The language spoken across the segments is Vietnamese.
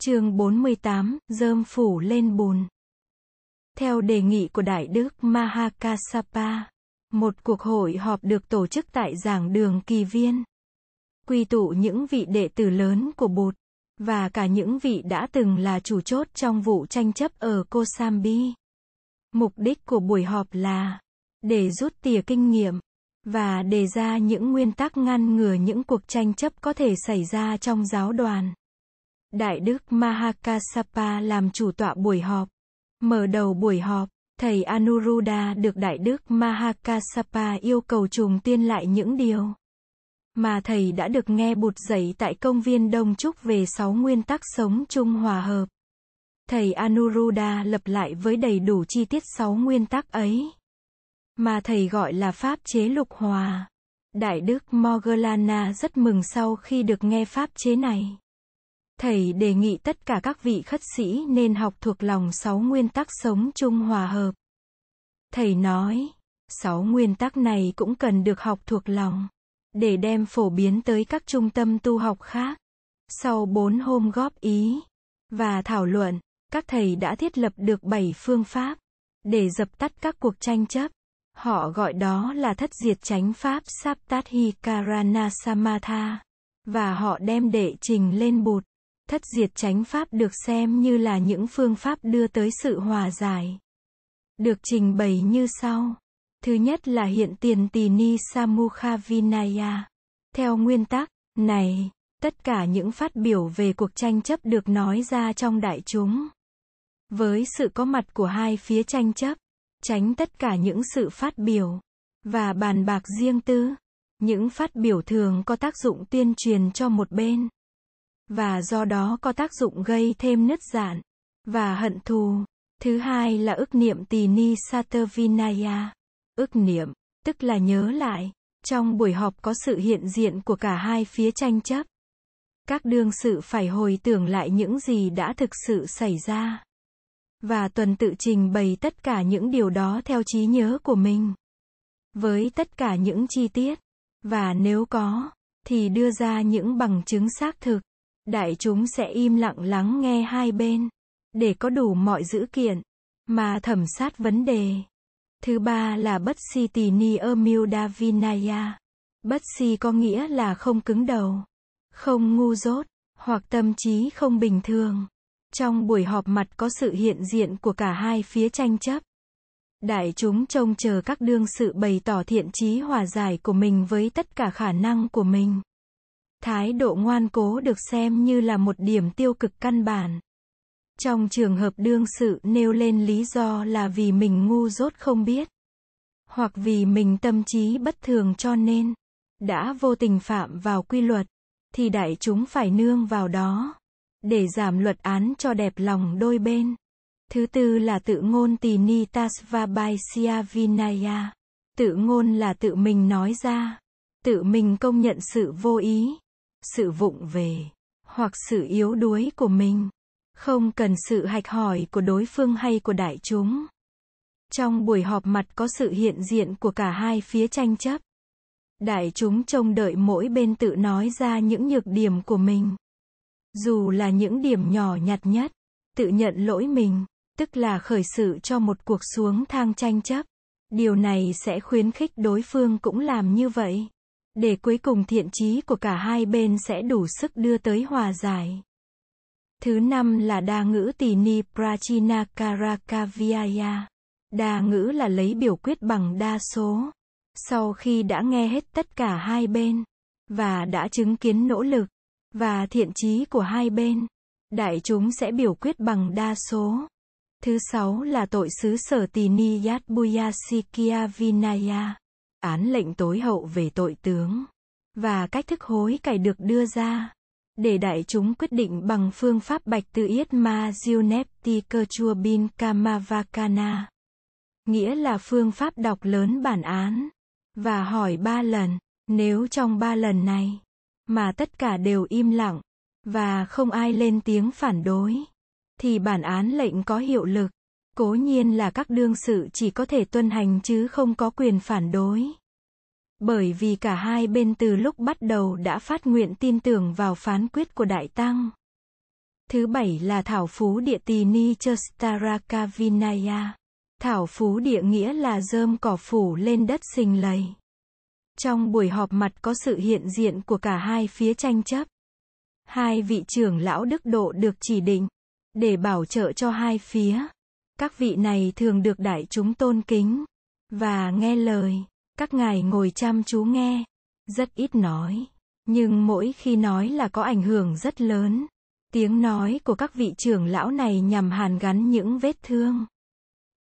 chương 48, dơm phủ lên bùn. Theo đề nghị của Đại Đức Mahakasapa, một cuộc hội họp được tổ chức tại giảng đường kỳ viên. Quy tụ những vị đệ tử lớn của Bụt, và cả những vị đã từng là chủ chốt trong vụ tranh chấp ở Kosambi. Mục đích của buổi họp là để rút tỉa kinh nghiệm và đề ra những nguyên tắc ngăn ngừa những cuộc tranh chấp có thể xảy ra trong giáo đoàn. Đại đức Mahakasapa làm chủ tọa buổi họp. Mở đầu buổi họp, thầy Anuruddha được Đại đức Mahakasapa yêu cầu trùng tiên lại những điều mà thầy đã được nghe bụt dạy tại công viên Đông Trúc về sáu nguyên tắc sống chung hòa hợp. Thầy Anuruddha lập lại với đầy đủ chi tiết sáu nguyên tắc ấy, mà thầy gọi là pháp chế lục hòa. Đại đức Moggallana rất mừng sau khi được nghe pháp chế này. Thầy đề nghị tất cả các vị khất sĩ nên học thuộc lòng sáu nguyên tắc sống chung hòa hợp. Thầy nói, sáu nguyên tắc này cũng cần được học thuộc lòng, để đem phổ biến tới các trung tâm tu học khác. Sau bốn hôm góp ý và thảo luận, các thầy đã thiết lập được bảy phương pháp để dập tắt các cuộc tranh chấp. Họ gọi đó là thất diệt chánh pháp Saptahikarana Samatha. Và họ đem đệ trình lên bụt. Thất diệt chánh pháp được xem như là những phương pháp đưa tới sự hòa giải. Được trình bày như sau. Thứ nhất là hiện tiền tỳ ni Samukha Vinaya. Theo nguyên tắc này, tất cả những phát biểu về cuộc tranh chấp được nói ra trong đại chúng. Với sự có mặt của hai phía tranh chấp, tránh tất cả những sự phát biểu và bàn bạc riêng tư. Những phát biểu thường có tác dụng tuyên truyền cho một bên và do đó có tác dụng gây thêm nứt giản và hận thù. Thứ hai là ức niệm tỳ ni Satervinaya. Ức niệm, tức là nhớ lại. Trong buổi họp có sự hiện diện của cả hai phía tranh chấp. Các đương sự phải hồi tưởng lại những gì đã thực sự xảy ra. Và tuần tự trình bày tất cả những điều đó theo trí nhớ của mình. Với tất cả những chi tiết. Và nếu có, thì đưa ra những bằng chứng xác thực. Đại chúng sẽ im lặng lắng nghe hai bên, để có đủ mọi dữ kiện, mà thẩm sát vấn đề. Thứ ba là bất si tỳ ni ơ davinaya. Bất si có nghĩa là không cứng đầu, không ngu dốt, hoặc tâm trí không bình thường. Trong buổi họp mặt có sự hiện diện của cả hai phía tranh chấp. Đại chúng trông chờ các đương sự bày tỏ thiện trí hòa giải của mình với tất cả khả năng của mình. Thái độ ngoan cố được xem như là một điểm tiêu cực căn bản. Trong trường hợp đương sự nêu lên lý do là vì mình ngu dốt không biết, hoặc vì mình tâm trí bất thường cho nên đã vô tình phạm vào quy luật, thì đại chúng phải nương vào đó để giảm luật án cho đẹp lòng đôi bên. Thứ tư là tự ngôn tỳ ni tasvabaisya vinaya. Tự ngôn là tự mình nói ra, tự mình công nhận sự vô ý, sự vụng về, hoặc sự yếu đuối của mình. Không cần sự hạch hỏi của đối phương hay của đại chúng. Trong buổi họp mặt có sự hiện diện của cả hai phía tranh chấp. Đại chúng trông đợi mỗi bên tự nói ra những nhược điểm của mình. Dù là những điểm nhỏ nhặt nhất, tự nhận lỗi mình, tức là khởi sự cho một cuộc xuống thang tranh chấp. Điều này sẽ khuyến khích đối phương cũng làm như vậy để cuối cùng thiện trí của cả hai bên sẽ đủ sức đưa tới hòa giải. Thứ năm là đa ngữ tỳ ni prachina karakavyaya. Đa ngữ là lấy biểu quyết bằng đa số. Sau khi đã nghe hết tất cả hai bên, và đã chứng kiến nỗ lực, và thiện trí của hai bên, đại chúng sẽ biểu quyết bằng đa số. Thứ sáu là tội xứ sở tỳ ni yat buyasikia vinaya án lệnh tối hậu về tội tướng, và cách thức hối cải được đưa ra, để đại chúng quyết định bằng phương pháp bạch tự yết ma Junepti cơ chua bin kamavakana nghĩa là phương pháp đọc lớn bản án, và hỏi ba lần, nếu trong ba lần này, mà tất cả đều im lặng, và không ai lên tiếng phản đối, thì bản án lệnh có hiệu lực. Cố nhiên là các đương sự chỉ có thể tuân hành chứ không có quyền phản đối. Bởi vì cả hai bên từ lúc bắt đầu đã phát nguyện tin tưởng vào phán quyết của Đại Tăng. Thứ bảy là thảo phú địa tỳ ni Chastaraka Vinaya. Thảo phú địa nghĩa là rơm cỏ phủ lên đất sình lầy. Trong buổi họp mặt có sự hiện diện của cả hai phía tranh chấp. Hai vị trưởng lão đức độ được chỉ định để bảo trợ cho hai phía. Các vị này thường được đại chúng tôn kính và nghe lời. Các ngài ngồi chăm chú nghe, rất ít nói, nhưng mỗi khi nói là có ảnh hưởng rất lớn. Tiếng nói của các vị trưởng lão này nhằm hàn gắn những vết thương,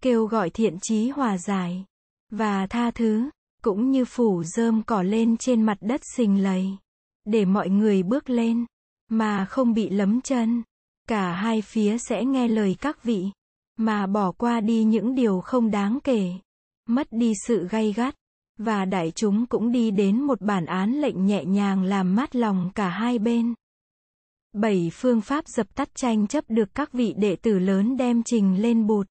kêu gọi thiện chí hòa giải và tha thứ, cũng như phủ rơm cỏ lên trên mặt đất sình lầy, để mọi người bước lên mà không bị lấm chân. Cả hai phía sẽ nghe lời các vị mà bỏ qua đi những điều không đáng kể, mất đi sự gay gắt và đại chúng cũng đi đến một bản án lệnh nhẹ nhàng làm mát lòng cả hai bên. Bảy phương pháp dập tắt tranh chấp được các vị đệ tử lớn đem trình lên bụt.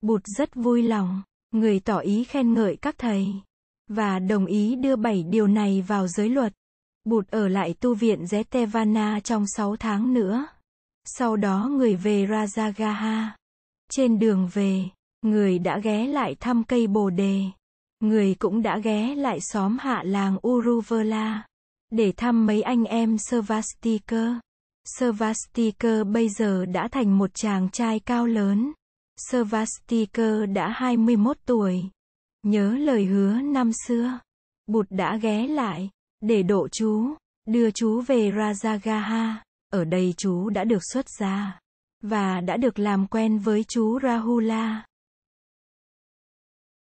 Bụt rất vui lòng, người tỏ ý khen ngợi các thầy, và đồng ý đưa bảy điều này vào giới luật. Bụt ở lại tu viện Zetevana trong sáu tháng nữa. Sau đó người về Rajagaha. Trên đường về, người đã ghé lại thăm cây bồ đề. Người cũng đã ghé lại xóm hạ làng Uruvela để thăm mấy anh em Servastiker. Servastiker bây giờ đã thành một chàng trai cao lớn. Servastiker đã 21 tuổi. Nhớ lời hứa năm xưa. Bụt đã ghé lại để độ chú, đưa chú về Rajagaha. Ở đây chú đã được xuất gia và đã được làm quen với chú Rahula.